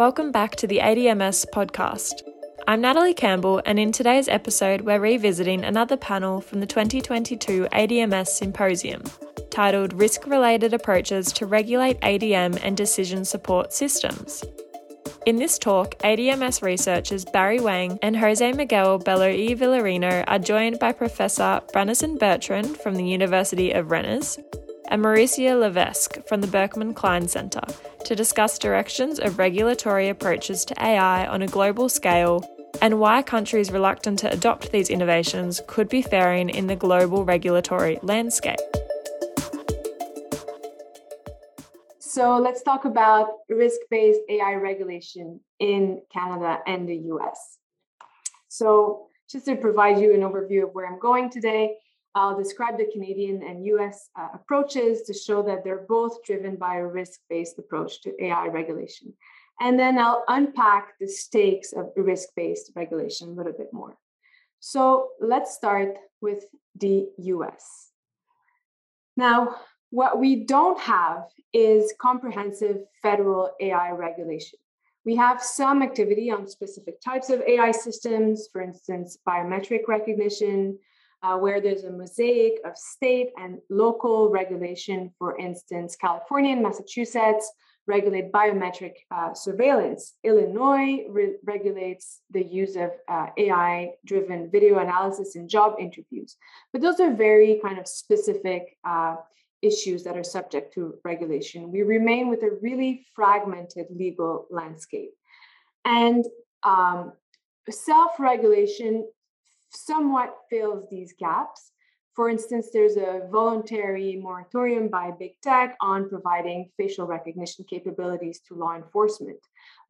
Welcome back to the ADMS podcast. I'm Natalie Campbell, and in today's episode, we're revisiting another panel from the 2022 ADMS Symposium titled Risk Related Approaches to Regulate ADM and Decision Support Systems. In this talk, ADMS researchers Barry Wang and Jose Miguel Bello y Villarino are joined by Professor Brunessen Bertrand from the University of Rennes and Maroussia Levesque from the Berkman Klein Center to discuss directions of regulatory approaches to AI on a global scale and why countries reluctant to adopt these innovations could be faring in the global regulatory landscape. So let's talk about risk based AI regulation in Canada and the US. So, just to provide you an overview of where I'm going today, I'll describe the Canadian and US uh, approaches to show that they're both driven by a risk based approach to AI regulation. And then I'll unpack the stakes of risk based regulation a little bit more. So let's start with the US. Now, what we don't have is comprehensive federal AI regulation. We have some activity on specific types of AI systems, for instance, biometric recognition, uh, where there's a mosaic of state and local regulation. For instance, California and Massachusetts regulate biometric uh, surveillance. Illinois re- regulates the use of uh, AI driven video analysis in job interviews. But those are very kind of specific uh, issues that are subject to regulation. We remain with a really fragmented legal landscape. And um, self regulation somewhat fills these gaps. For instance, there's a voluntary moratorium by big tech on providing facial recognition capabilities to law enforcement.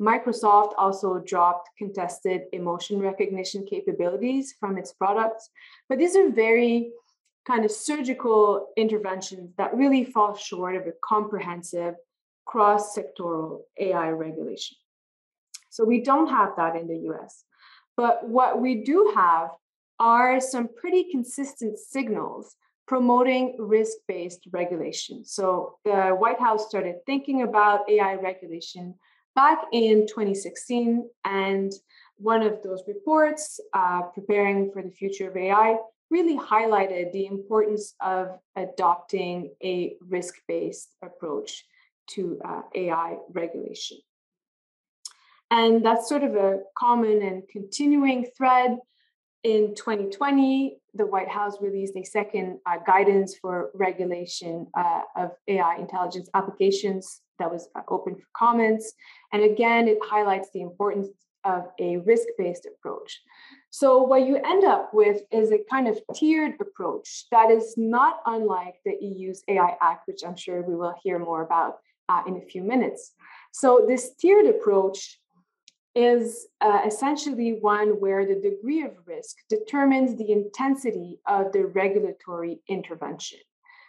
Microsoft also dropped contested emotion recognition capabilities from its products. But these are very kind of surgical interventions that really fall short of a comprehensive cross sectoral AI regulation. So we don't have that in the US. But what we do have are some pretty consistent signals promoting risk based regulation. So the White House started thinking about AI regulation back in 2016. And one of those reports, uh, Preparing for the Future of AI, really highlighted the importance of adopting a risk based approach to uh, AI regulation. And that's sort of a common and continuing thread in 2020, the White House released a second uh, guidance for regulation uh, of AI intelligence applications that was uh, open for comments. And again, it highlights the importance of a risk based approach. So, what you end up with is a kind of tiered approach that is not unlike the EU's AI Act, which I'm sure we will hear more about uh, in a few minutes. So, this tiered approach is uh, essentially one where the degree of risk determines the intensity of the regulatory intervention.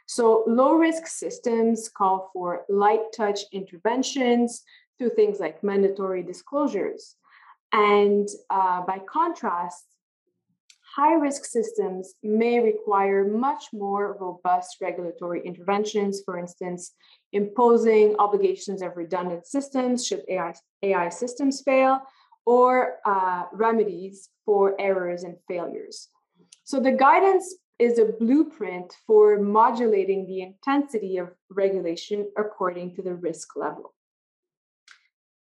So, low risk systems call for light touch interventions through things like mandatory disclosures. And uh, by contrast, high risk systems may require much more robust regulatory interventions, for instance, imposing obligations of redundant systems should AI, AI systems fail, or uh, remedies for errors and failures. So the guidance is a blueprint for modulating the intensity of regulation according to the risk level.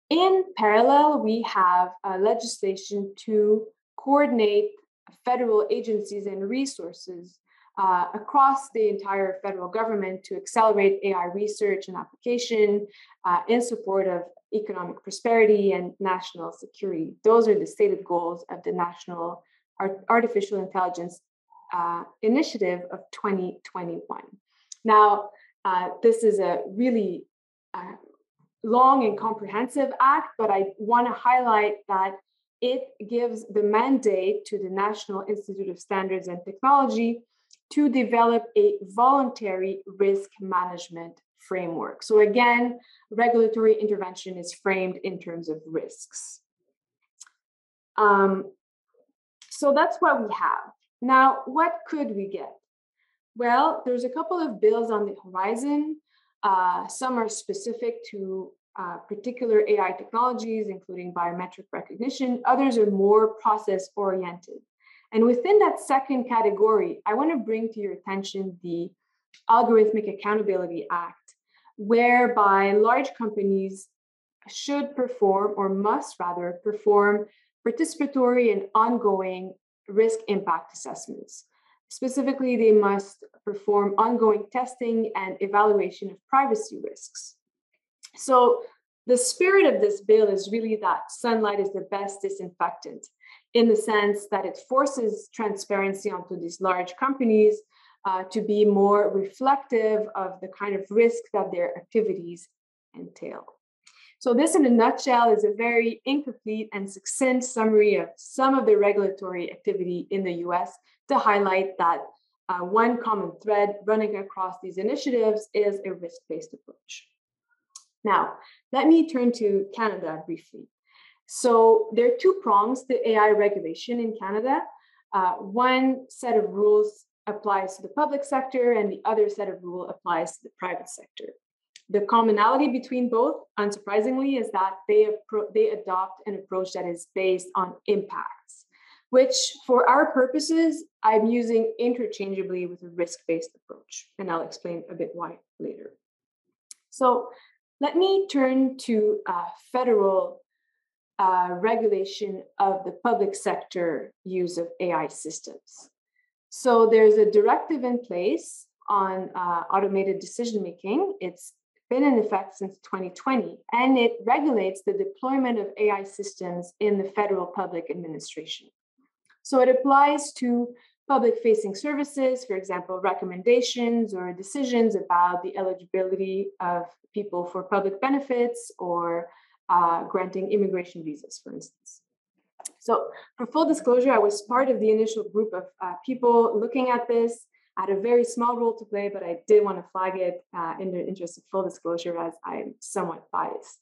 In parallel, we have uh, legislation to coordinate federal agencies and resources uh, across the entire federal government to accelerate AI research and application uh, in support of economic prosperity and national security. Those are the stated goals of the National Art- Artificial Intelligence uh, Initiative of 2021. Now, uh, this is a really uh, long and comprehensive act, but I want to highlight that it gives the mandate to the National Institute of Standards and Technology to develop a voluntary risk management framework. So, again, regulatory intervention is framed in terms of risks. Um, so, that's what we have. Now, what could we get? Well, there's a couple of bills on the horizon. Uh, some are specific to uh, particular AI technologies, including biometric recognition. Others are more process oriented. And within that second category, I want to bring to your attention the Algorithmic Accountability Act, whereby large companies should perform or must rather perform participatory and ongoing risk impact assessments. Specifically, they must perform ongoing testing and evaluation of privacy risks. So, the spirit of this bill is really that sunlight is the best disinfectant in the sense that it forces transparency onto these large companies uh, to be more reflective of the kind of risk that their activities entail. So, this in a nutshell is a very incomplete and succinct summary of some of the regulatory activity in the US to highlight that uh, one common thread running across these initiatives is a risk based approach. Now, let me turn to Canada briefly. So, there are two prongs to AI regulation in Canada. Uh, one set of rules applies to the public sector, and the other set of rule applies to the private sector. The commonality between both, unsurprisingly, is that they, appro- they adopt an approach that is based on impacts, which for our purposes, I'm using interchangeably with a risk based approach. And I'll explain a bit why later. So let me turn to uh, federal uh, regulation of the public sector use of AI systems. So there's a directive in place on uh, automated decision making. It's been in effect since 2020, and it regulates the deployment of AI systems in the federal public administration. So it applies to public facing services, for example, recommendations or decisions about the eligibility of people for public benefits or uh, granting immigration visas, for instance. So, for full disclosure, I was part of the initial group of uh, people looking at this I had a very small role to play, but I did want to flag it uh, in the interest of full disclosure as I'm somewhat biased.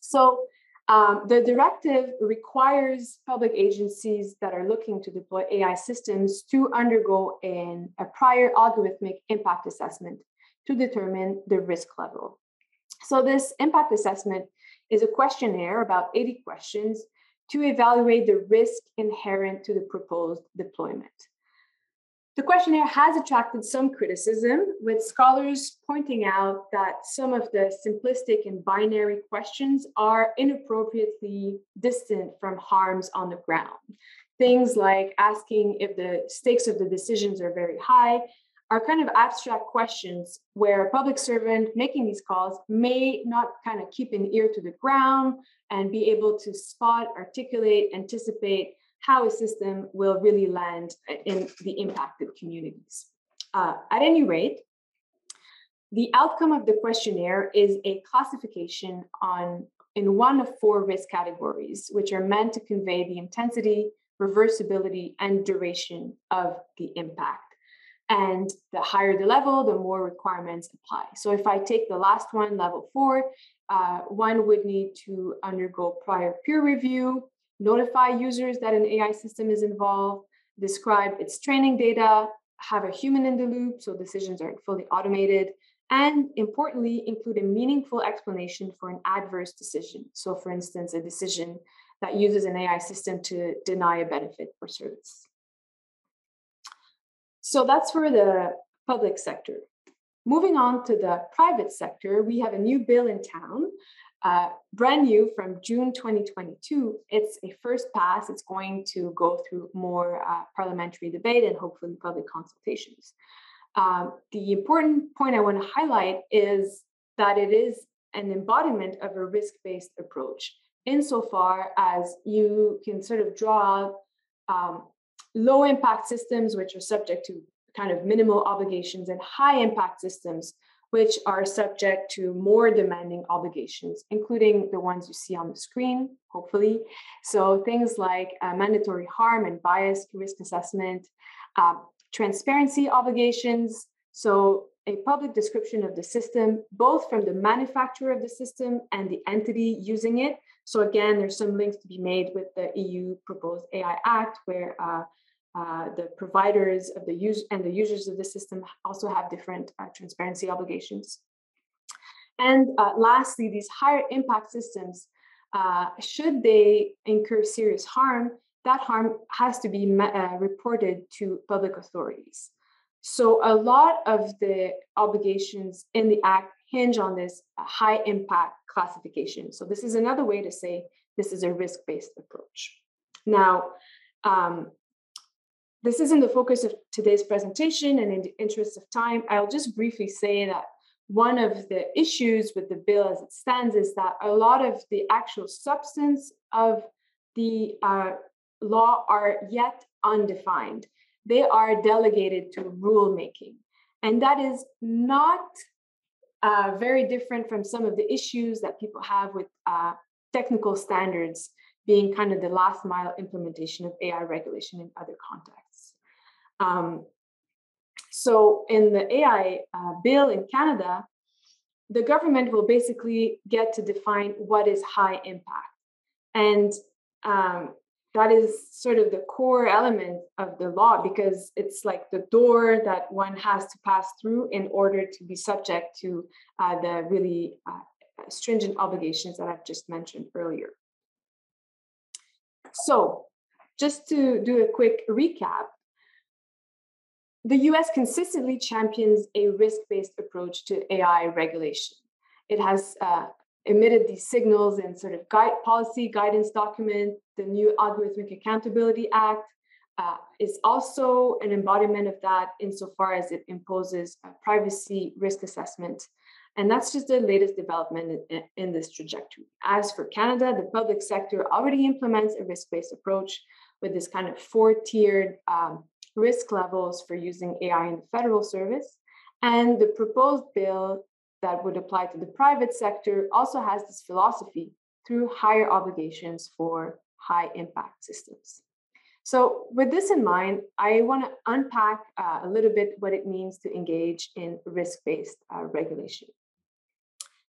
So um, the directive requires public agencies that are looking to deploy AI systems to undergo an, a prior algorithmic impact assessment to determine the risk level. So this impact assessment is a questionnaire, about 80 questions, to evaluate the risk inherent to the proposed deployment. The questionnaire has attracted some criticism, with scholars pointing out that some of the simplistic and binary questions are inappropriately distant from harms on the ground. Things like asking if the stakes of the decisions are very high are kind of abstract questions where a public servant making these calls may not kind of keep an ear to the ground and be able to spot, articulate, anticipate how a system will really land in the impacted communities. Uh, at any rate, the outcome of the questionnaire is a classification on in one of four risk categories, which are meant to convey the intensity, reversibility, and duration of the impact. And the higher the level, the more requirements apply. So if I take the last one, level four, uh, one would need to undergo prior peer review, notify users that an AI system is involved, describe its training data, have a human in the loop so decisions aren't fully automated, and importantly, include a meaningful explanation for an adverse decision. So, for instance, a decision that uses an AI system to deny a benefit or service. So, that's for the public sector. Moving on to the private sector, we have a new bill in town uh, brand new from June 2022. It's a first pass. It's going to go through more uh, parliamentary debate and hopefully public consultations. Um, the important point I want to highlight is that it is an embodiment of a risk based approach, insofar as you can sort of draw um, low impact systems, which are subject to kind of minimal obligations, and high impact systems, which are subject to more demanding obligations, including the ones you see on the screen, hopefully. So things like uh, mandatory harm and bias risk assessment, uh, transparency obligations. So a public description of the system, both from the manufacturer of the system and the entity using it. So again, there's some links to be made with the EU proposed AI Act, where uh, uh, the providers of the use and the users of the system also have different uh, transparency obligations. And uh, lastly, these higher impact systems, uh, should they incur serious harm, that harm has to be uh, reported to public authorities. So a lot of the obligations in the Act hinge on this high impact classification. So this is another way to say this is a risk based approach. Now, um, this isn't the focus of today's presentation, and in the interest of time, I'll just briefly say that one of the issues with the bill as it stands is that a lot of the actual substance of the uh, law are yet undefined. They are delegated to rulemaking. And that is not uh, very different from some of the issues that people have with uh, technical standards being kind of the last mile implementation of AI regulation in other contexts. Um, so, in the AI uh, bill in Canada, the government will basically get to define what is high impact. And um, that is sort of the core element of the law because it's like the door that one has to pass through in order to be subject to uh, the really uh, stringent obligations that I've just mentioned earlier. So, just to do a quick recap, the US consistently champions a risk based approach to AI regulation. It has uh, emitted these signals in sort of guide, policy guidance document. The new Algorithmic Accountability Act uh, is also an embodiment of that insofar as it imposes a privacy risk assessment. And that's just the latest development in, in this trajectory. As for Canada, the public sector already implements a risk based approach with this kind of four tiered um, risk levels for using AI in the federal service. And the proposed bill that would apply to the private sector also has this philosophy through higher obligations for high impact systems. So, with this in mind, I want to unpack uh, a little bit what it means to engage in risk based uh, regulation.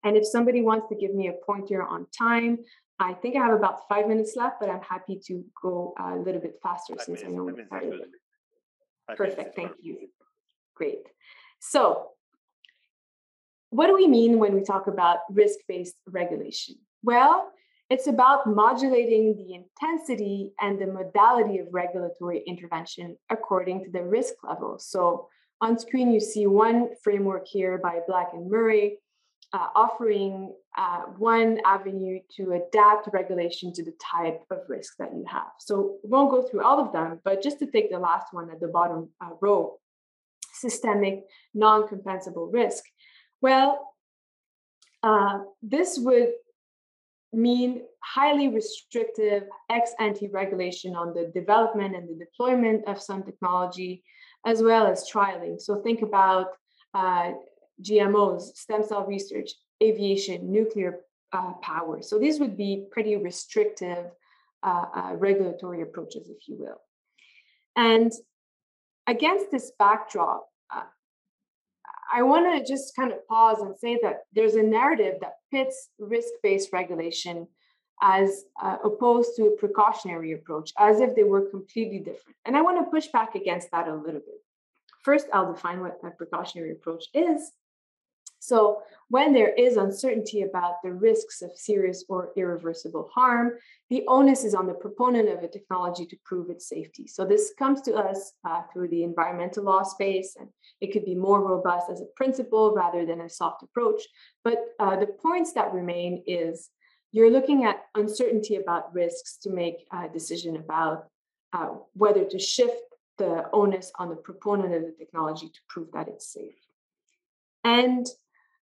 And if somebody wants to give me a pointer on time, I think I have about five minutes left, but I'm happy to go a little bit faster five since minutes, I know we're started. Perfect, thank you. Great. So, what do we mean when we talk about risk based regulation? Well, it's about modulating the intensity and the modality of regulatory intervention according to the risk level. So, on screen, you see one framework here by Black and Murray, uh, offering uh, one avenue to adapt regulation to the type of risk that you have. So, we won't go through all of them, but just to take the last one at the bottom uh, row systemic non compensable risk. Well, uh, this would mean highly restrictive ex ante regulation on the development and the deployment of some technology, as well as trialing. So think about uh, GMOs, stem cell research, aviation, nuclear uh, power. So these would be pretty restrictive uh, uh regulatory approaches, if you will. And against this backdrop, I want to just kind of pause and say that there's a narrative that pits risk based regulation as uh, opposed to a precautionary approach, as if they were completely different. And I want to push back against that a little bit. First, I'll define what a precautionary approach is, so, when there is uncertainty about the risks of serious or irreversible harm, the onus is on the proponent of a technology to prove its safety. So, this comes to us uh, through the environmental law space, and it could be more robust as a principle rather than a soft approach. But uh, the points that remain is you're looking at uncertainty about risks to make a decision about uh, whether to shift the onus on the proponent of the technology to prove that it's safe. And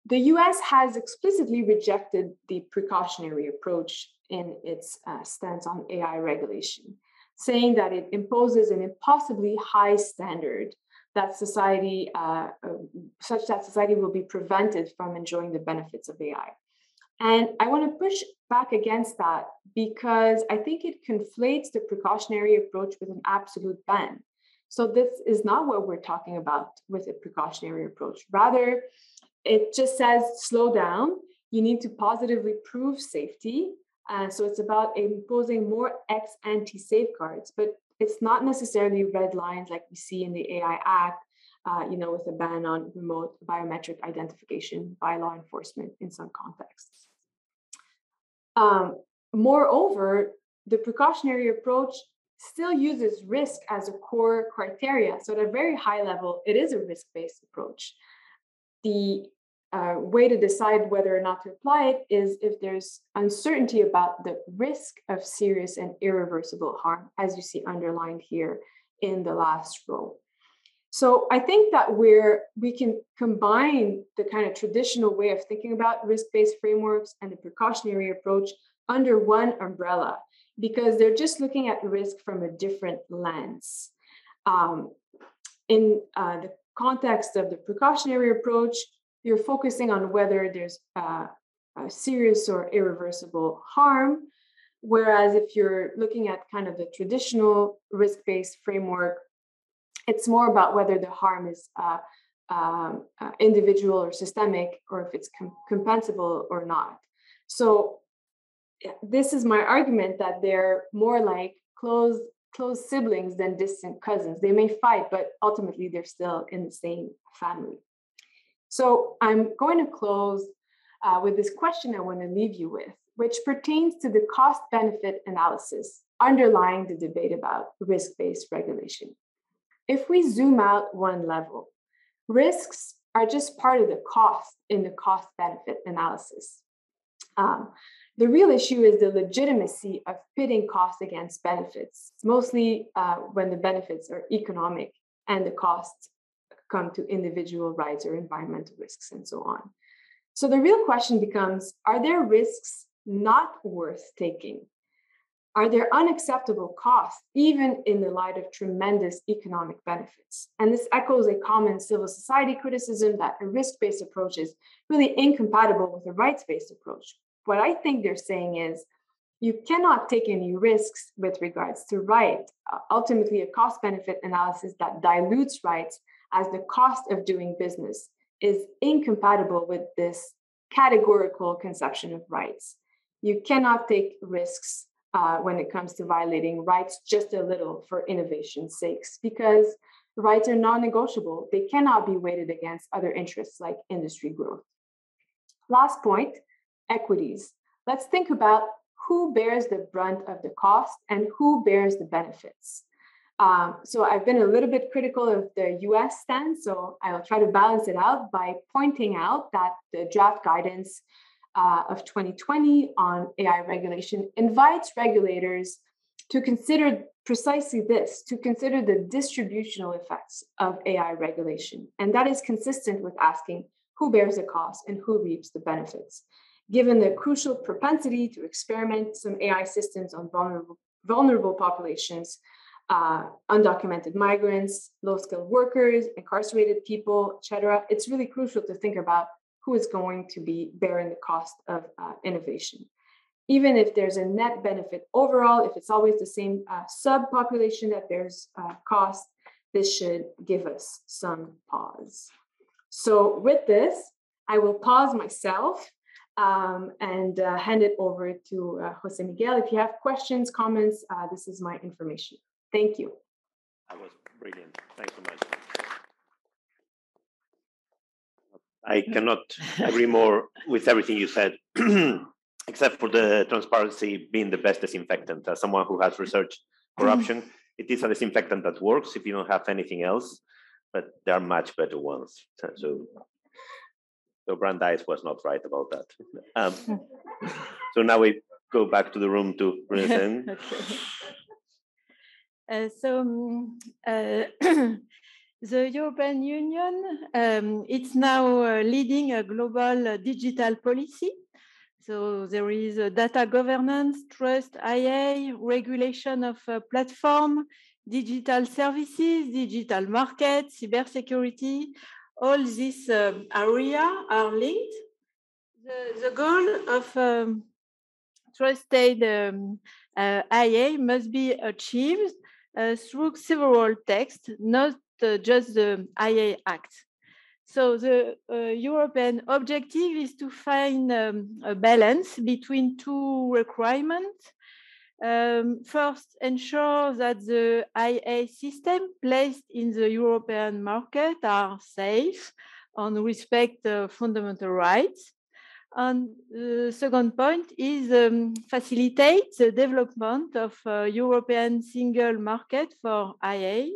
the US has explicitly rejected the precautionary approach in its uh, stance on AI regulation, saying that it imposes an impossibly high standard that society, uh, uh, such that society will be prevented from enjoying the benefits of AI. And I want to push back against that because I think it conflates the precautionary approach with an absolute ban. So, this is not what we're talking about with a precautionary approach. Rather, it just says slow down. You need to positively prove safety. Uh, so it's about imposing more ex ante safeguards, but it's not necessarily red lines like we see in the AI Act uh, you know, with a ban on remote biometric identification by law enforcement in some contexts. Um, moreover, the precautionary approach still uses risk as a core criteria. So, at a very high level, it is a risk based approach. The uh, way to decide whether or not to apply it is if there's uncertainty about the risk of serious and irreversible harm, as you see underlined here in the last row. So I think that we're we can combine the kind of traditional way of thinking about risk-based frameworks and the precautionary approach under one umbrella because they're just looking at risk from a different lens. Um, in uh, the context of the precautionary approach, you're focusing on whether there's uh, serious or irreversible harm. Whereas if you're looking at kind of the traditional risk based framework, it's more about whether the harm is uh, um, uh, individual or systemic, or if it's com- compensable or not. So, this is my argument that they're more like close close siblings than distant cousins. They may fight, but ultimately they're still in the same family. So I'm going to close uh, with this question I want to leave you with, which pertains to the cost benefit analysis underlying the debate about risk based regulation. If we zoom out one level, risks are just part of the cost in the cost benefit analysis. Um, the real issue is the legitimacy of pitting costs against benefits, mostly uh, when the benefits are economic and the costs come to individual rights or environmental risks and so on. So the real question becomes are there risks not worth taking? Are there unacceptable costs, even in the light of tremendous economic benefits? And this echoes a common civil society criticism that a risk based approach is really incompatible with a rights based approach. What I think they're saying is you cannot take any risks with regards to right. Uh, ultimately, a cost benefit analysis that dilutes rights as the cost of doing business is incompatible with this categorical conception of rights. You cannot take risks uh, when it comes to violating rights just a little for innovation's sakes because rights are non-negotiable. They cannot be weighted against other interests like industry growth. Last point, equities. Let's think about who bears the brunt of the cost and who bears the benefits. Um, so I've been a little bit critical of the US stance, so I'll try to balance it out by pointing out that the draft guidance uh, of 2020 on AI regulation invites regulators to consider precisely this to consider the distributional effects of AI regulation. And that is consistent with asking who bears the cost and who reaps the benefits. Given the crucial propensity to experiment some AI systems on vulnerable, vulnerable populations, uh, undocumented migrants, low-skilled workers, incarcerated people, etc. It's really crucial to think about who is going to be bearing the cost of uh, innovation. Even if there's a net benefit overall, if it's always the same uh, subpopulation that bears uh, cost, this should give us some pause. So with this, I will pause myself um, and uh, hand it over to uh, Jose Miguel. If you have questions, comments, uh, this is my information. Thank you. That was brilliant. Thanks so much. I cannot agree more with everything you said, except for the transparency being the best disinfectant. As someone who has researched corruption, it is a disinfectant that works if you don't have anything else, but there are much better ones. So, so Brandeis was not right about that. Um, so now we go back to the room to present. okay. Uh, so um, uh, the European Union, um, it's now uh, leading a global digital policy. So there is data governance, trust, IA, regulation of platform, digital services, digital markets, cybersecurity. All these areas are linked. The, the goal of um, trusted um, uh, IA must be achieved uh, through several texts, not uh, just the IA Act. So the uh, European objective is to find um, a balance between two requirements. Um, first, ensure that the IA system placed in the European market are safe and respect uh, fundamental rights. And the second point is um, facilitate the development of European single market for IA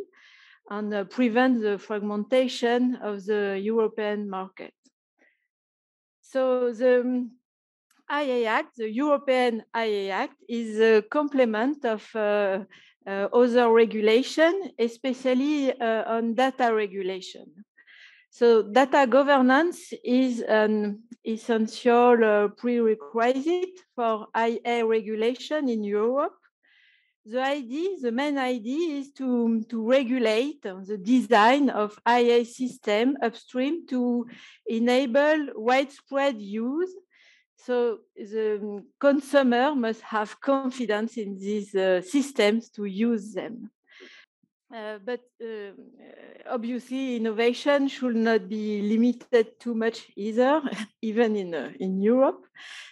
and uh, prevent the fragmentation of the European market. So the um, IA Act, the European IA Act, is a complement of uh, uh, other regulation, especially uh, on data regulation. So data governance is an essential uh, prerequisite for IA regulation in Europe. The idea, the main idea is to, to regulate the design of IA system upstream to enable widespread use. So the consumer must have confidence in these uh, systems to use them. Uh, but uh, obviously, innovation should not be limited too much either, even in uh, in Europe.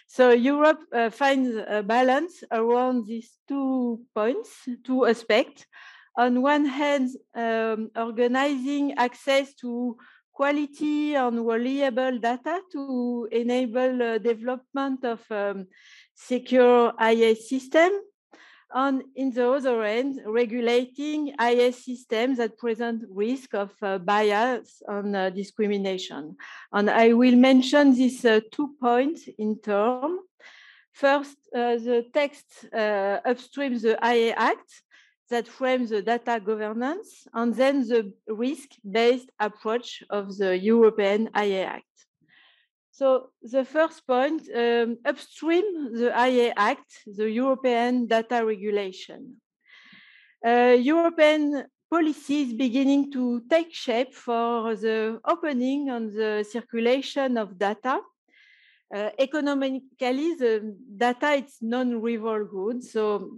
So Europe uh, finds a balance around these two points, two aspects. On one hand, um, organizing access to quality and reliable data to enable uh, development of um, secure IA system and in the other end, regulating IS systems that present risk of uh, bias and uh, discrimination. And I will mention these uh, two points in turn. First, uh, the text uh, upstreams the IA Act that frames the data governance, and then the risk-based approach of the European IA Act. So the first point, um, upstream the IA Act, the European data regulation. Uh, European policy is beginning to take shape for the opening and the circulation of data. Uh, economically, the data is non-rival good, so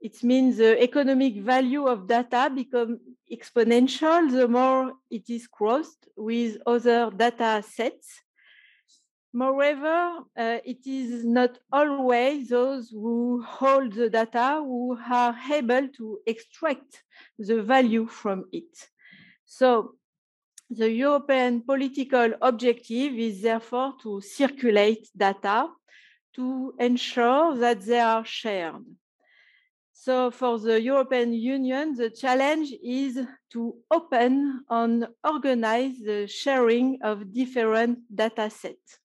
it means the economic value of data become exponential the more it is crossed with other data sets Moreover, uh, it is not always those who hold the data who are able to extract the value from it. So the European political objective is therefore to circulate data to ensure that they are shared. So for the European Union, the challenge is to open and organize the sharing of different data sets.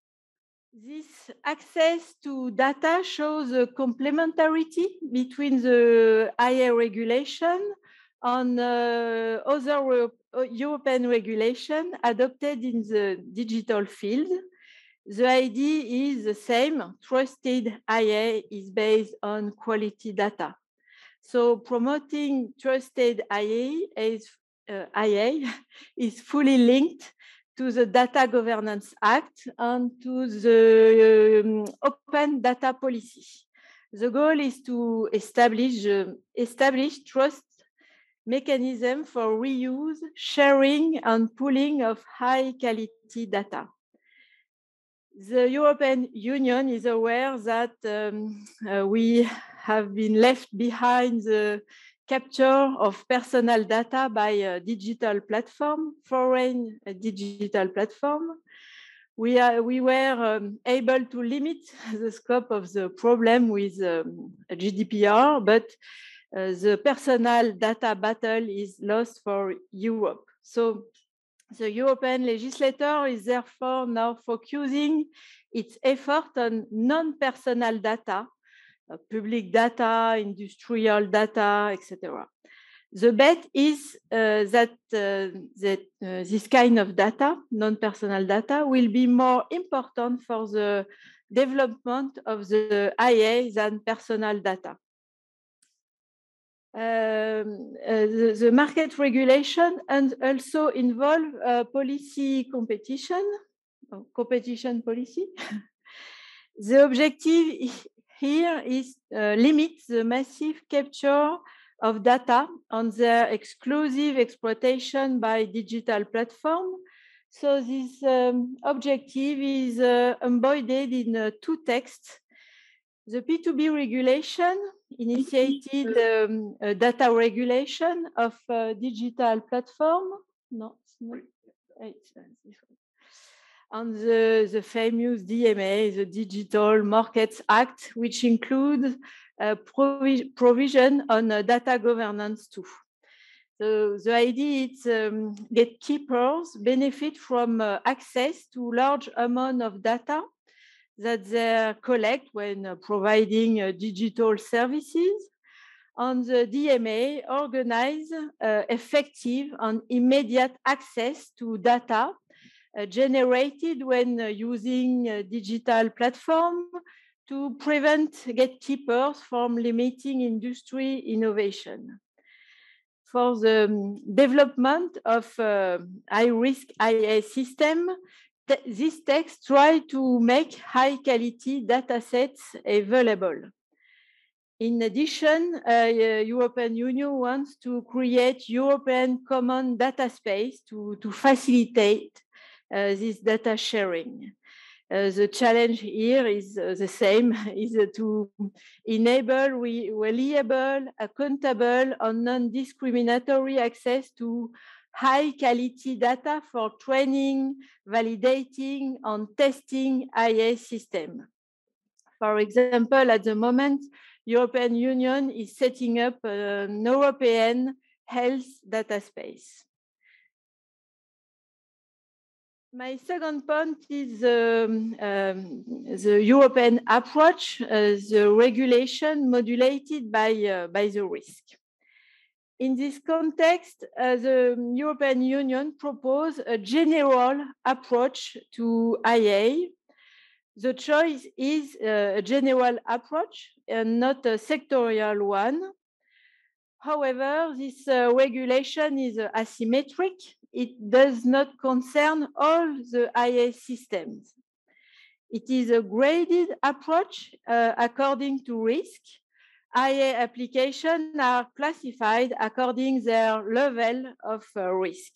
This access to data shows a complementarity between the IA regulation and uh, other uh, European regulation adopted in the digital field. The idea is the same. Trusted IA is based on quality data. So promoting trusted IA is, uh, IA is fully linked to the Data Governance Act and to the um, Open Data Policy. The goal is to establish uh, establish trust mechanism for reuse, sharing, and pooling of high quality data. The European Union is aware that um, uh, we have been left behind the capture of personal data by a digital platform, foreign digital platform. We, are, we were um, able to limit the scope of the problem with um, GDPR, but uh, the personal data battle is lost for Europe. So the European legislator is therefore now focusing its effort on non-personal data uh, public data, industrial data, etc. The bet is uh, that, uh, that uh, this kind of data, non-personal data, will be more important for the development of the IA than personal data. Um, uh, the, the, market regulation and also involve uh, policy competition, competition policy. the objective here is uh, limit the massive capture of data on their exclusive exploitation by digital platform. So this um, objective is uh, embodied in uh, two texts. The P2B regulation initiated um, a data regulation of uh, digital platform. No, it's not. It's, uh. And the, the famous DMA, the Digital Markets Act, which includes a provi provision on uh, data governance too. So the idea is um, gatekeepers benefit from uh, access to large amount of data that they collect when uh, providing uh, digital services. And the DMA organize uh, effective and immediate access to data generated when using digital platform to prevent gatekeepers from limiting industry innovation for the um, development of high-risk IA system, this text try to make high-quality data sets available. In addition, uh, European Union wants to create European common data space to, to facilitate uh, this data sharing. Uh, the challenge here is uh, the same, is to enable re reliable, accountable, and non-discriminatory access to high quality data for training, validating, and testing IA system. For example, at the moment, European Union is setting up an European health data space. My second point is um, um, the European approach, uh, the regulation modulated by, uh, by the risk. In this context, uh, the European Union proposed a general approach to IA. The choice is uh, a general approach and not a sectorial one. However, this uh, regulation is uh, asymmetric it does not concern all the IA systems. It is a graded approach uh, according to risk. IA applications are classified according their level of uh, risk.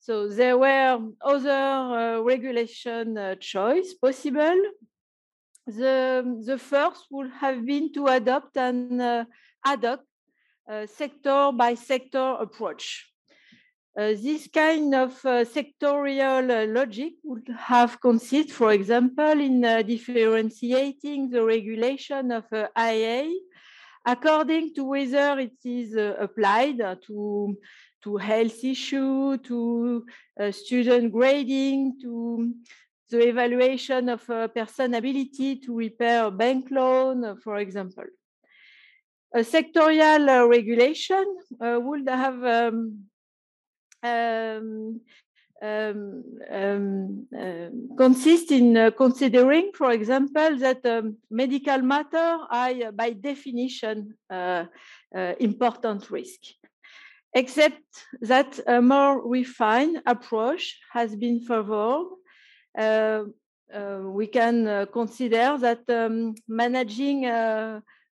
So there were other uh, regulation uh, choice possible. The, the first would have been to adopt an ad hoc sector by sector approach. Uh, this kind of uh, sectorial uh, logic would have consist, for example, in uh, differentiating the regulation of uh, IA according to whether it is uh, applied to, to health issue, to student grading, to the evaluation of a person ability to repair a bank loan, for example. A sectorial regulation would have um, um, um, um, um, consist in uh, considering, for example, that um, medical matter are uh, by definition uh, uh, important risk. Except that a more refined approach has been favored. Uh, uh, we can consider that um, managing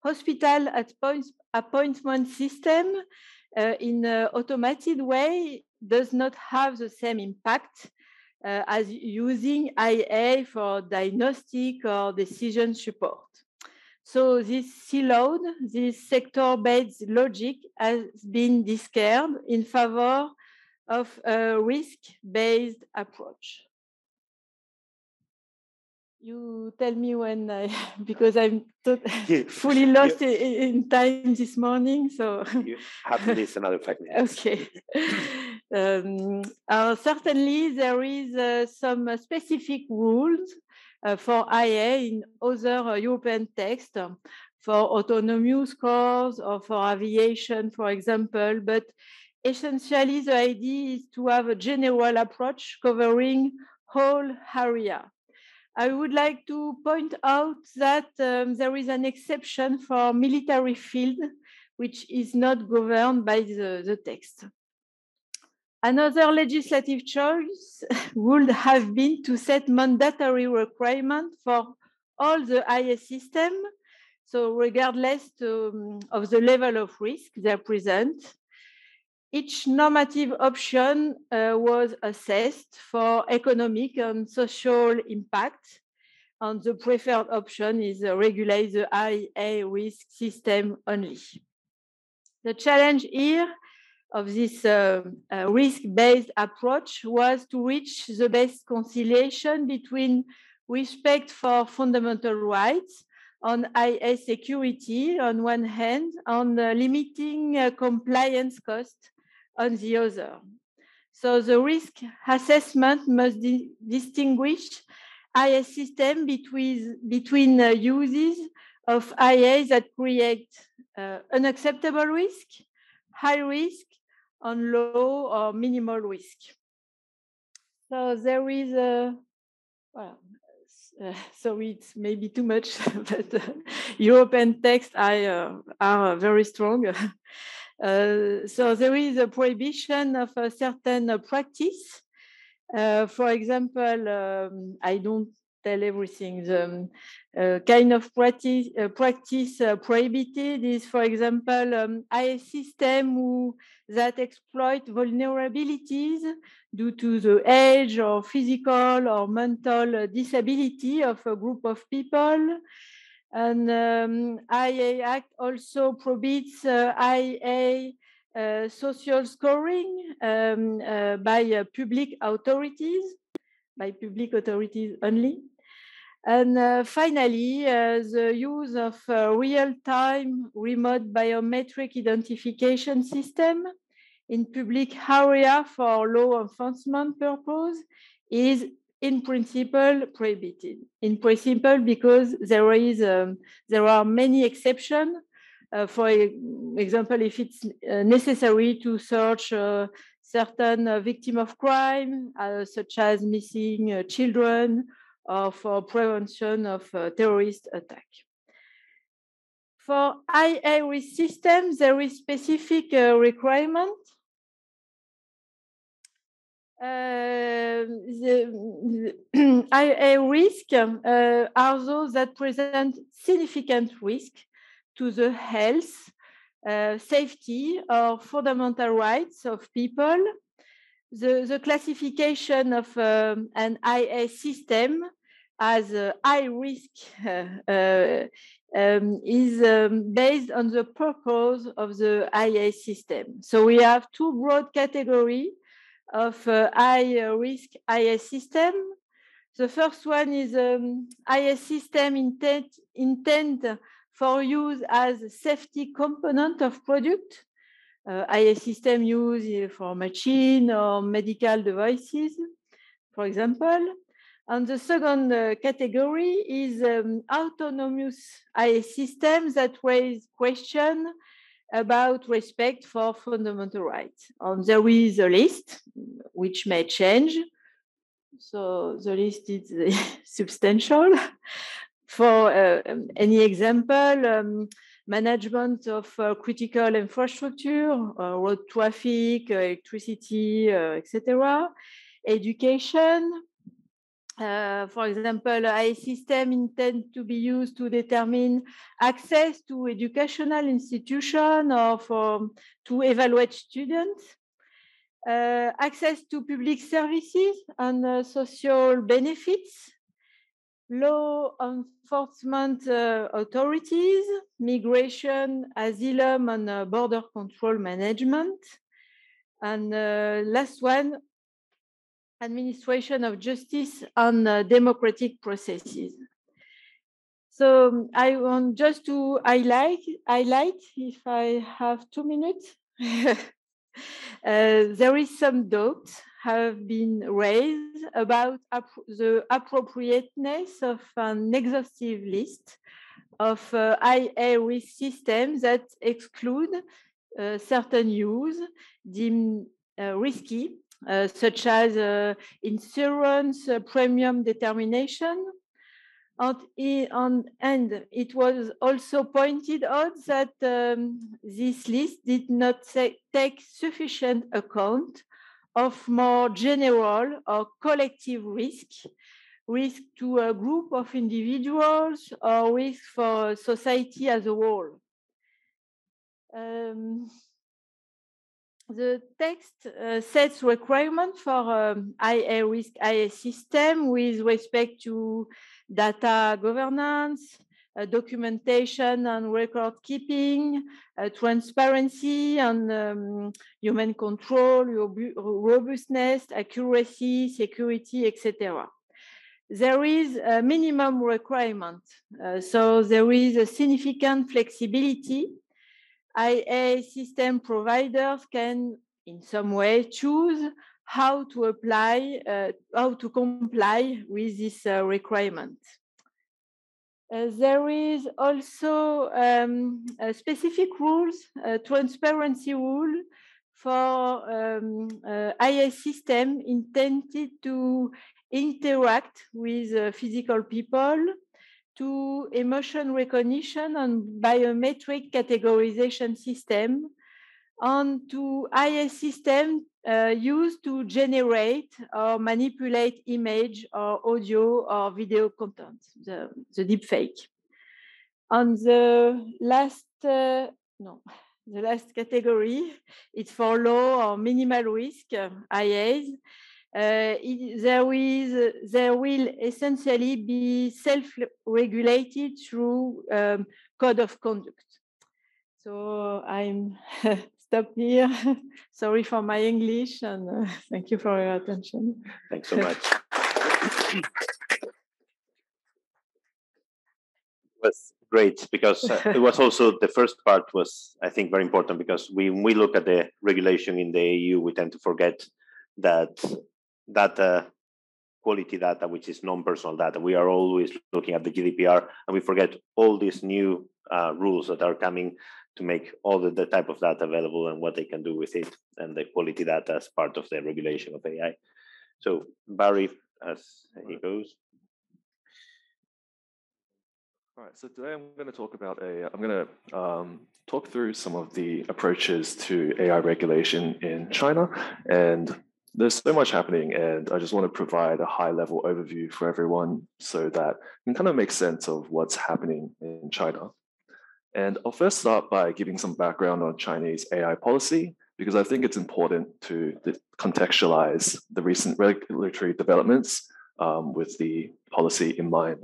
hospital appointment system in an automated way does not have the same impact uh, as using IA for diagnostic or decision support. So this siloed, this sector-based logic has been discarded in favor of a risk-based approach you tell me when I, because I'm fully lost in, in, time this morning. So you have to miss another five minutes. Okay. Um, uh, certainly, there is uh, some specific rules uh, for IA in other uh, European texts for autonomous cars or for aviation, for example. But essentially, the idea is to have a general approach covering whole area. I would like to point out that um, there is an exception for military field, which is not governed by the, the text. Another legislative choice would have been to set mandatory requirement for all the IS system, so regardless to, um, of the level of risk they present, each normative option uh, was assessed for economic and social impact and the preferred option is uh, regulate the IA risk system only. The challenge here of this uh, uh, risk-based approach was to reach the best conciliation between respect for fundamental rights on IA security on one hand, on uh, limiting uh, compliance costs on the other. So the risk assessment must di distinguish IA system between, between uh, uses of IA that create uh, unacceptable risk, high risk, and low or minimal risk. So there is a, well, uh, so it's maybe too much, but uh, European texts are, are very strong. Uh, so there is a prohibition of a certain practice. Uh, for example, um, I don't tell everything. The um, kind of practice, practice prohibited is, for example, um, a system who, that exploit vulnerabilities due to the age or physical or mental disability of a group of people. And um, IA Act also prohibits uh, IA uh, social scoring um, uh, by uh, public authorities, by public authorities only. And uh, finally, uh, the use of real-time remote biometric identification system in public area for law enforcement purpose is in principle prohibited. In principle, because there is um, there are many exceptions. Uh, for example, if it's uh, necessary to search uh, certain uh, victim of crime, uh, such as missing uh, children, for prevention of terrorist attack. For IA systems, there is specific requirement uh, the, IA risk uh, are those that present significant risk to the health, uh, safety, or fundamental rights of people. The, the classification of um, an IA system as a high risk uh, uh, um, is um, based on the purpose of the IA system. So we have two broad categories of uh, high risk IS system. The first one is um, IS system intent, intent for use as safety component of product. Uh, IS system used for machine or medical devices, for example. And the second uh, category is um, autonomous AI systems that raise questions about respect for fundamental rights. And there is a list which may change. So the list is substantial. For uh, um, any example, um, management of uh, critical infrastructure, uh, road traffic, electricity, uh, etc. Education, uh, for example, a system intended to be used to determine access to educational institution or for, to evaluate students, uh, access to public services and uh, social benefits, law enforcement uh, authorities, migration, asylum and uh, border control management. And last one, administration of justice and uh, democratic processes. So I want just to highlight, highlight if I have two minutes. uh, there is some doubt have been raised about the appropriateness of an exhaustive list of uh, IA risk systems that exclude uh, certain use deemed uh, risky such as uh, insurance uh, premium determination. And, on, and it was also pointed out that um, this list did not take sufficient account of more general or collective risk, risk to a group of individuals or risk for society as a whole. Um, the text uh, sets requirements for um, IA risk IA system with respect to data governance, uh, documentation and record keeping, uh, transparency and um, human control, robustness, accuracy, security, etc. There is a minimum requirement. Uh, so there is a significant flexibility. IA system providers can in some way choose how to apply, uh, how to comply with this uh, requirement. Uh, there is also um, specific rules, transparency rule for um, uh, IA system intended to interact with uh, physical people, to emotion recognition and biometric categorization system, and to IA system uh, used to generate or manipulate image or audio or video content, the, the deepfake. On the last, uh, no, the last category, it's for low or minimal risk uh, IAs. Uh, it, there is there will essentially be self-regulated through um, code of conduct. So I'm stop here. Sorry for my English and uh, thank you for your attention. Thanks so much. was great because uh, it was also the first part was I think very important because when we look at the regulation in the EU we tend to forget that data quality data which is non-personal data we are always looking at the GDPR and we forget all these new uh, rules that are coming to make all the, the type of data available and what they can do with it and the quality data as part of the regulation of AI. So Barry, as he goes. All right, so today I'm going to talk about a, I'm going to um, talk through some of the approaches to AI regulation in China. And there's so much happening, and I just want to provide a high level overview for everyone so that you can kind of make sense of what's happening in China. And I'll first start by giving some background on Chinese AI policy, because I think it's important to contextualize the recent regulatory developments um, with the policy in mind.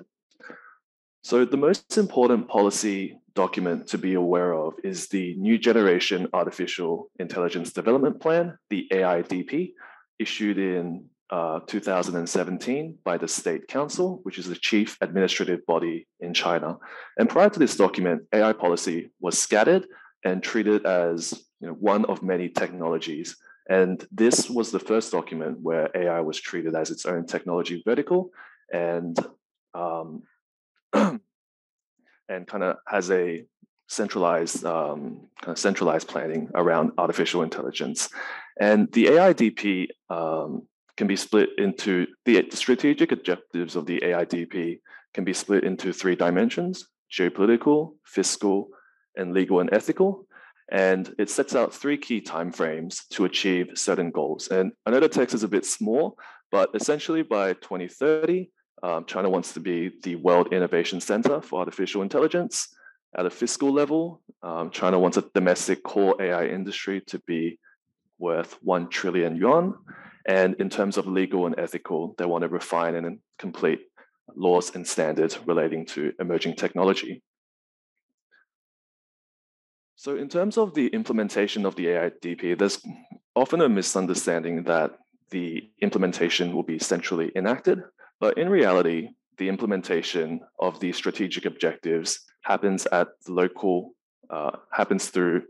So, the most important policy document to be aware of is the New Generation Artificial Intelligence Development Plan, the AIDP, issued in uh, 2017 by the State Council, which is the chief administrative body in China. And prior to this document, AI policy was scattered and treated as you know, one of many technologies. And this was the first document where AI was treated as its own technology vertical and um, and kind of has a centralized um, kind of centralized planning around artificial intelligence. And the AIDP um, can be split into the strategic objectives of the AIDP can be split into three dimensions geopolitical, fiscal, and legal and ethical. And it sets out three key timeframes to achieve certain goals. And I know the text is a bit small, but essentially by 2030, um, China wants to be the world innovation center for artificial intelligence. At a fiscal level, um, China wants a domestic core AI industry to be worth 1 trillion yuan. And in terms of legal and ethical, they want to refine and complete laws and standards relating to emerging technology. So in terms of the implementation of the AIDP, there's often a misunderstanding that the implementation will be centrally enacted, but in reality, the implementation of the strategic objectives happens at local, uh, happens through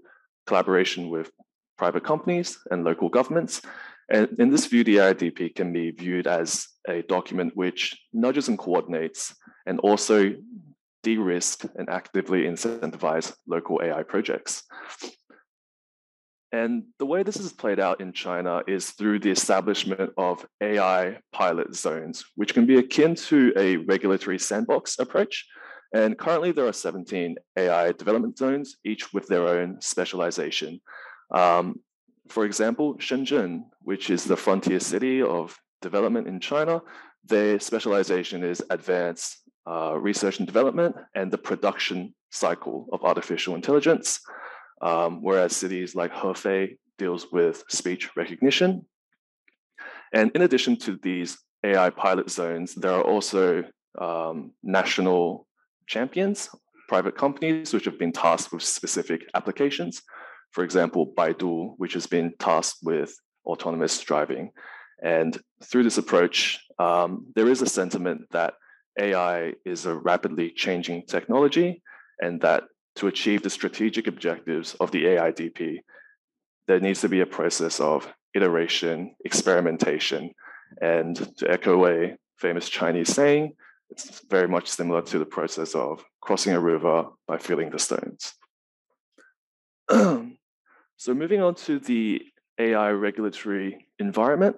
collaboration with private companies and local governments, and in this view, the AIDP can be viewed as a document which nudges and coordinates and also de-risk and actively incentivize local AI projects. And the way this is played out in China is through the establishment of AI pilot zones, which can be akin to a regulatory sandbox approach. And currently, there are 17 AI development zones, each with their own specialization. Um, for example, Shenzhen, which is the frontier city of development in China, their specialization is advanced uh, research and development and the production cycle of artificial intelligence. Um, whereas cities like Hefei deals with speech recognition. And in addition to these AI pilot zones, there are also um, national champions, private companies, which have been tasked with specific applications. For example, Baidu, which has been tasked with autonomous driving. And through this approach, um, there is a sentiment that AI is a rapidly changing technology and that to achieve the strategic objectives of the AIDP, there needs to be a process of iteration, experimentation, and to echo a famous Chinese saying, it's very much similar to the process of crossing a river by feeling the stones. so moving on to the AI regulatory environment,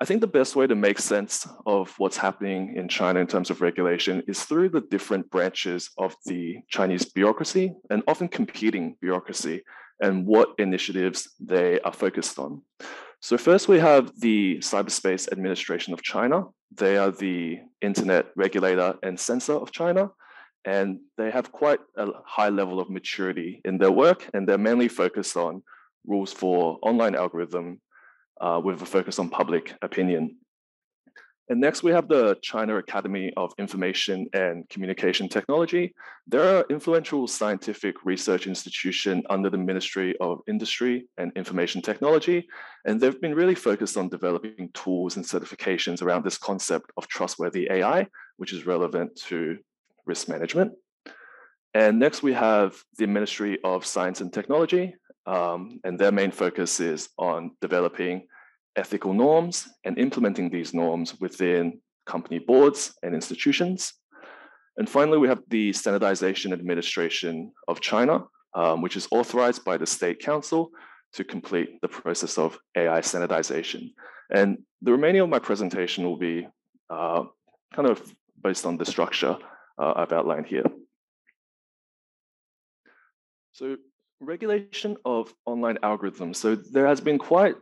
I think the best way to make sense of what's happening in China in terms of regulation is through the different branches of the Chinese bureaucracy and often competing bureaucracy and what initiatives they are focused on. So, first, we have the Cyberspace Administration of China. They are the internet regulator and censor of China. And they have quite a high level of maturity in their work, and they're mainly focused on rules for online algorithm uh, with a focus on public opinion. And next, we have the China Academy of Information and Communication Technology. They're an influential scientific research institution under the Ministry of Industry and Information Technology. And they've been really focused on developing tools and certifications around this concept of trustworthy AI, which is relevant to risk management. And next, we have the Ministry of Science and Technology. Um, and their main focus is on developing ethical norms and implementing these norms within company boards and institutions. And finally, we have the Standardization Administration of China, um, which is authorized by the State Council to complete the process of AI standardization. And the remaining of my presentation will be uh, kind of based on the structure uh, I've outlined here. So regulation of online algorithms. So there has been quite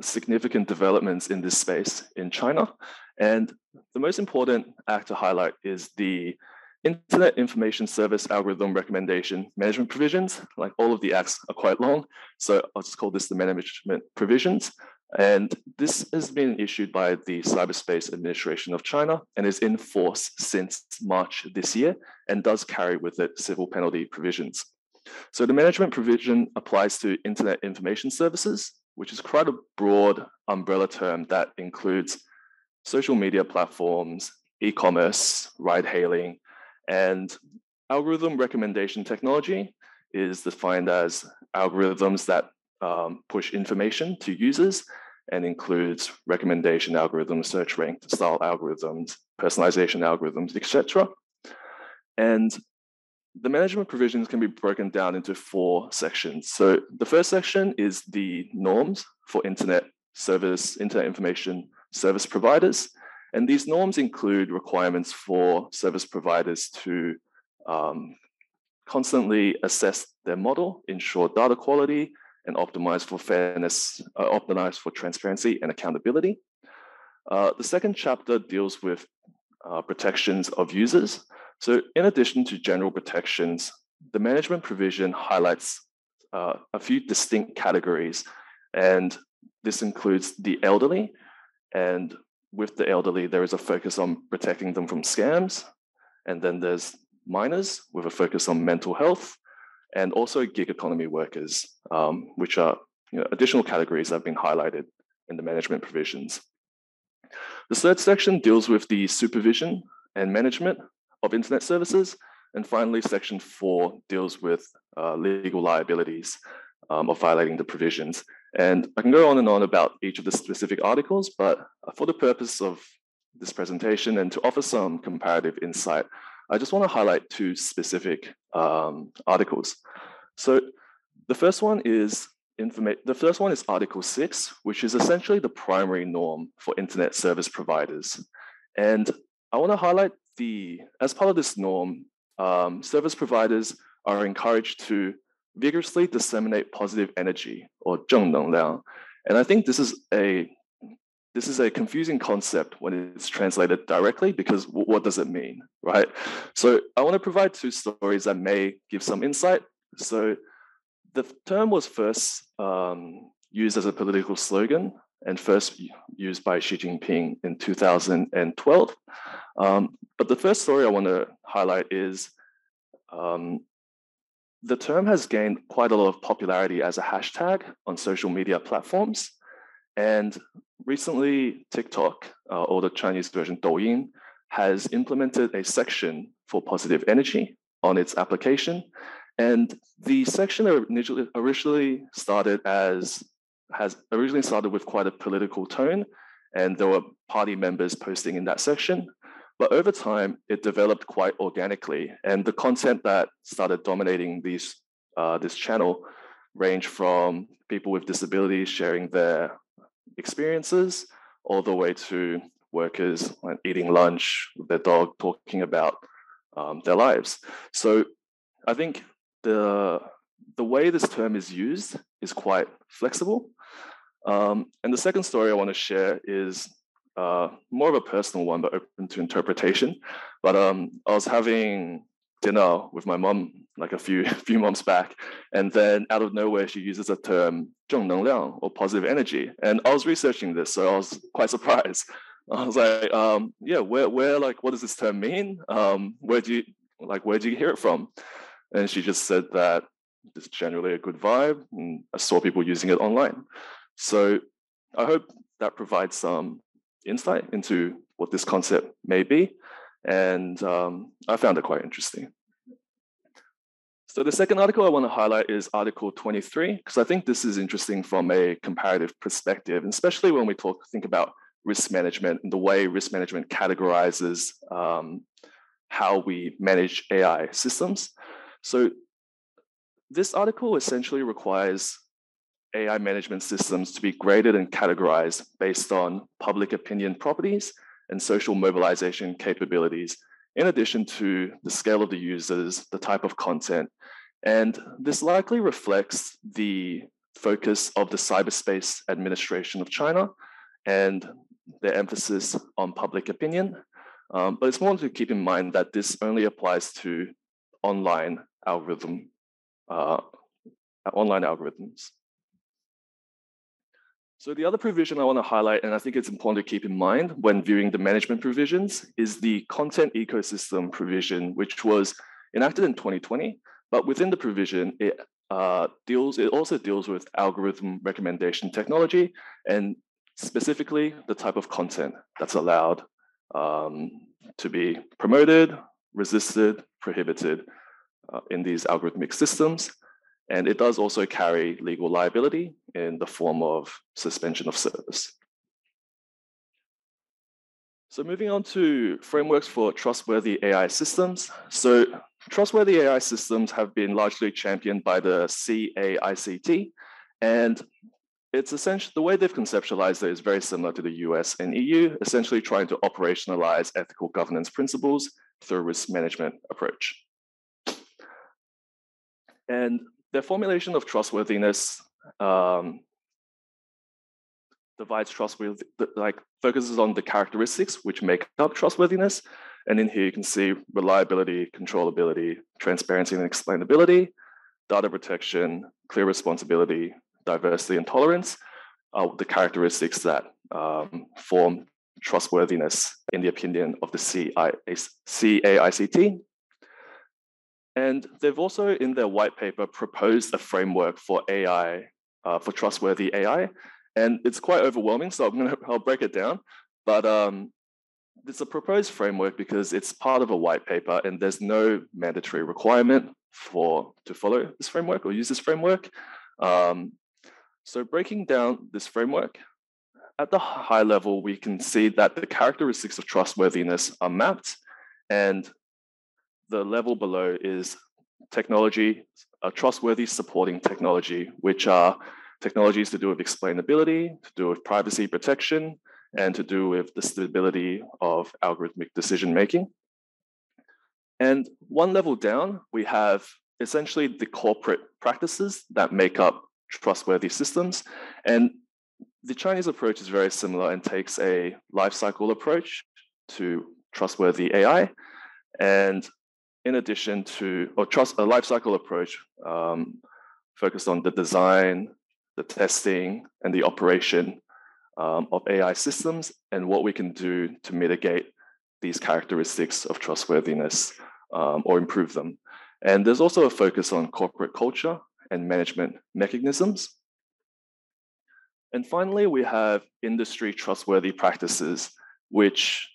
significant developments in this space in China. And the most important act to highlight is the Internet Information Service Algorithm Recommendation Management Provisions. Like all of the acts are quite long, so I'll just call this the management provisions. And this has been issued by the Cyberspace Administration of China and is in force since March this year and does carry with it civil penalty provisions. So the management provision applies to Internet Information Services, which is quite a broad umbrella term that includes social media platforms, e-commerce, ride hailing, and algorithm recommendation technology is defined as algorithms that um, push information to users and includes recommendation algorithms, search ranked style algorithms, personalization algorithms, etc. And the management provisions can be broken down into four sections. So the first section is the norms for internet service, internet information service providers. And these norms include requirements for service providers to um, constantly assess their model, ensure data quality, and optimize for fairness, uh, optimize for transparency and accountability. Uh, the second chapter deals with uh, protections of users. So in addition to general protections, the management provision highlights uh, a few distinct categories, and this includes the elderly. And with the elderly, there is a focus on protecting them from scams. And then there's minors with a focus on mental health, and also gig economy workers, um, which are you know, additional categories that have been highlighted in the management provisions. The third section deals with the supervision and management of internet services. And finally, section four deals with uh, legal liabilities um, of violating the provisions. And I can go on and on about each of the specific articles, but for the purpose of this presentation and to offer some comparative insight, I just want to highlight two specific um, articles. So the first one is the first one is Article 6, which is essentially the primary norm for internet service providers. And I want to highlight the, as part of this norm, um, service providers are encouraged to vigorously disseminate positive energy or 正能量. And I think this is a this is a confusing concept when it's translated directly because what does it mean, right? So I want to provide two stories that may give some insight. So the term was first um, used as a political slogan and first used by Xi Jinping in 2012. Um, but the first story I want to highlight is um, the term has gained quite a lot of popularity as a hashtag on social media platforms. And recently, TikTok, uh, or the Chinese version Douyin, has implemented a section for positive energy on its application. And the section originally, originally started as has originally started with quite a political tone, and there were party members posting in that section. But over time, it developed quite organically, and the content that started dominating these uh, this channel range from people with disabilities sharing their experiences, all the way to workers eating lunch with their dog, talking about um, their lives. So I think the the way this term is used is quite flexible. Um, and the second story I want to share is uh, more of a personal one, but open to interpretation. But um, I was having dinner with my mom like a few few months back, and then out of nowhere she uses the term "正能量" or positive energy. And I was researching this, so I was quite surprised. I was like, um, "Yeah, where where like what does this term mean? Um, where do you like where do you hear it from?" And she just said that it's generally a good vibe, and I saw people using it online. So I hope that provides some insight into what this concept may be. And um, I found it quite interesting. So the second article I want to highlight is Article 23, because I think this is interesting from a comparative perspective, especially when we talk think about risk management and the way risk management categorizes um, how we manage AI systems. So this article essentially requires AI management systems to be graded and categorized based on public opinion properties and social mobilization capabilities, in addition to the scale of the users, the type of content. And this likely reflects the focus of the Cyberspace Administration of China and their emphasis on public opinion. Um, but it's important to keep in mind that this only applies to online algorithm, uh, online algorithms. So the other provision I want to highlight, and I think it's important to keep in mind when viewing the management provisions, is the content ecosystem provision, which was enacted in 2020. But within the provision, it uh, deals. It also deals with algorithm recommendation technology, and specifically the type of content that's allowed um, to be promoted, resisted, prohibited uh, in these algorithmic systems. And it does also carry legal liability in the form of suspension of service. So moving on to frameworks for trustworthy AI systems. So trustworthy AI systems have been largely championed by the CAICT, and it's essentially the way they've conceptualized it is very similar to the US and EU, essentially trying to operationalize ethical governance principles through risk management approach. And the formulation of trustworthiness um, divides trustworthy, like focuses on the characteristics which make up trustworthiness. And in here you can see reliability, controllability, transparency and explainability, data protection, clear responsibility, diversity and tolerance are the characteristics that um, form trustworthiness in the opinion of the CAICT. And they've also, in their white paper, proposed a framework for AI, uh, for trustworthy AI. And it's quite overwhelming, so I'm gonna, I'll break it down. But um, it's a proposed framework because it's part of a white paper and there's no mandatory requirement for to follow this framework or use this framework. Um, so breaking down this framework, at the high level, we can see that the characteristics of trustworthiness are mapped and the level below is technology, a trustworthy supporting technology, which are technologies to do with explainability, to do with privacy protection, and to do with the stability of algorithmic decision making. And one level down, we have essentially the corporate practices that make up trustworthy systems. And the Chinese approach is very similar and takes a life cycle approach to trustworthy AI. And in addition to, or trust a lifecycle approach, um, focused on the design, the testing, and the operation um, of AI systems and what we can do to mitigate these characteristics of trustworthiness um, or improve them. And there's also a focus on corporate culture and management mechanisms. And finally, we have industry trustworthy practices, which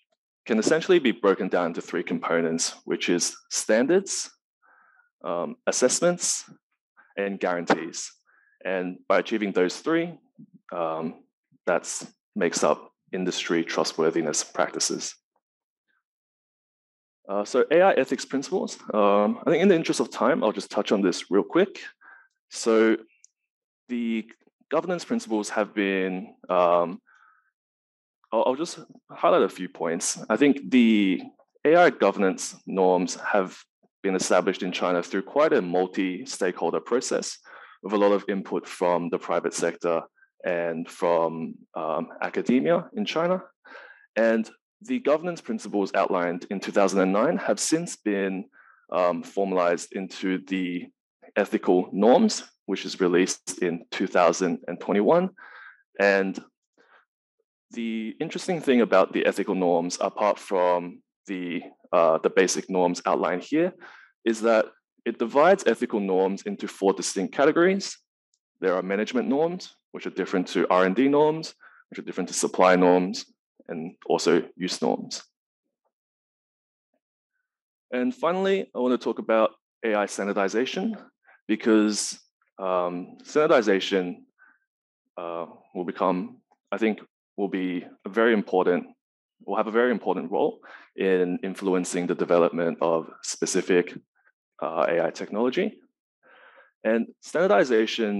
can essentially be broken down into three components, which is standards, um, assessments, and guarantees. And by achieving those three, um, that makes up industry trustworthiness practices. Uh, so AI ethics principles, um, I think in the interest of time, I'll just touch on this real quick. So the governance principles have been, um, I'll, I'll just highlight a few points. I think the AI governance norms have been established in China through quite a multi-stakeholder process with a lot of input from the private sector and from um, academia in China. And the governance principles outlined in 2009 have since been um, formalized into the ethical norms, which is released in 2021. And the interesting thing about the ethical norms, apart from the, uh, the basic norms outlined here, is that it divides ethical norms into four distinct categories. There are management norms, which are different to R&D norms, which are different to supply norms, and also use norms. And finally, I want to talk about AI standardization because um, standardization uh, will become, I think, will be a very important, will have a very important role in influencing the development of specific uh, AI technology. And standardization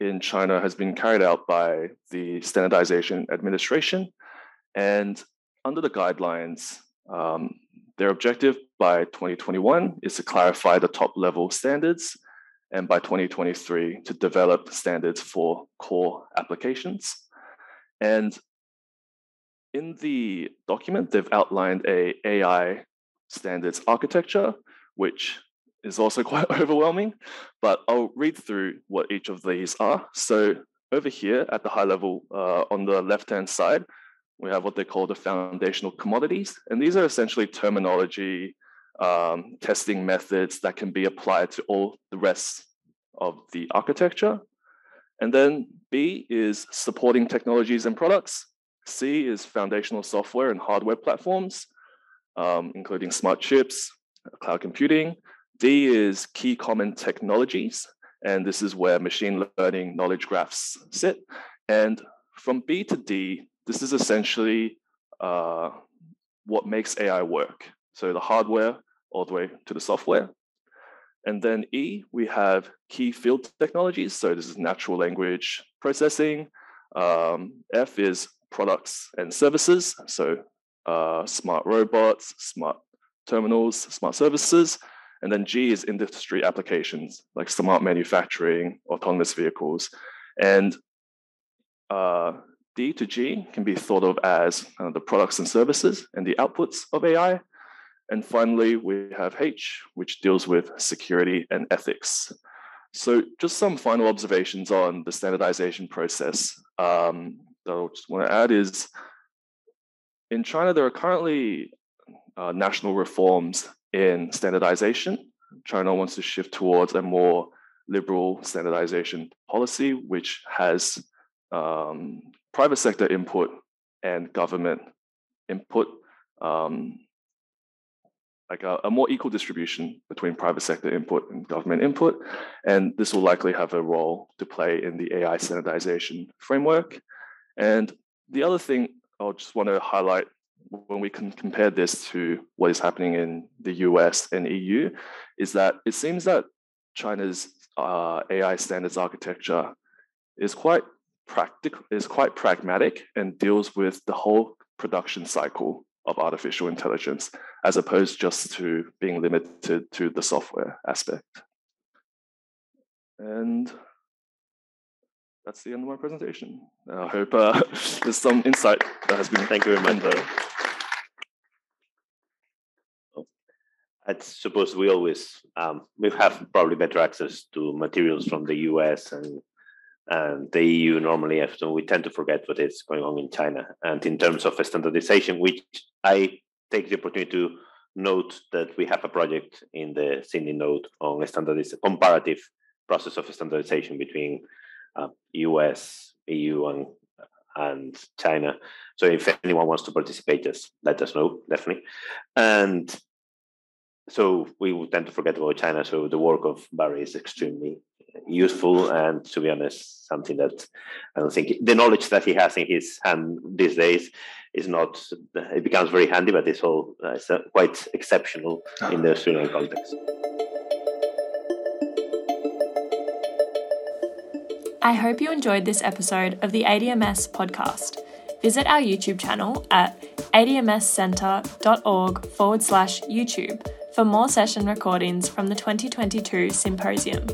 in China has been carried out by the Standardization Administration, and under the guidelines, um, their objective by 2021 is to clarify the top level standards, and by 2023 to develop standards for core applications. And in the document, they've outlined a AI standards architecture, which is also quite overwhelming, but I'll read through what each of these are. So over here at the high level uh, on the left-hand side, we have what they call the foundational commodities. And these are essentially terminology, um, testing methods that can be applied to all the rest of the architecture. And then B is supporting technologies and products. C is foundational software and hardware platforms, um, including smart chips, cloud computing. D is key common technologies. And this is where machine learning knowledge graphs sit. And from B to D, this is essentially uh, what makes AI work. So the hardware all the way to the software. And then E, we have key field technologies. So this is natural language processing. Um, F is products and services. So uh, smart robots, smart terminals, smart services. And then G is industry applications like smart manufacturing, autonomous vehicles. And uh, D to G can be thought of as uh, the products and services and the outputs of AI. And finally, we have H, which deals with security and ethics. So just some final observations on the standardization process um, I just want to add is in China, there are currently uh, national reforms in standardization. China wants to shift towards a more liberal standardization policy, which has um, private sector input and government input, um, like a, a, more equal distribution between private sector input and government input. And this will likely have a role to play in the AI standardization framework. And the other thing I'll just want to highlight when we can compare this to what is happening in the US and EU is that it seems that China's uh, AI standards architecture is quite practical is quite pragmatic and deals with the whole production cycle of artificial intelligence as opposed just to being limited to the software aspect. And that's the end of my presentation i hope uh, there's some insight that has been thank you very much I suppose we always um, we have probably better access to materials from the US and and the EU normally. So we tend to forget what is going on in China. And in terms of standardization, which I take the opportunity to note that we have a project in the Sydney node on standardization comparative process of standardization between uh, US, EU, and and China. So if anyone wants to participate, just let us know, definitely. And so we would tend to forget about China. So the work of Barry is extremely useful and to be honest, something that I don't think the knowledge that he has in his hand these days is not, it becomes very handy, but it's all uh, it's, uh, quite exceptional in the Australian context. I hope you enjoyed this episode of the ADMS podcast. Visit our YouTube channel at admscentre.org forward slash YouTube for more session recordings from the 2022 symposium.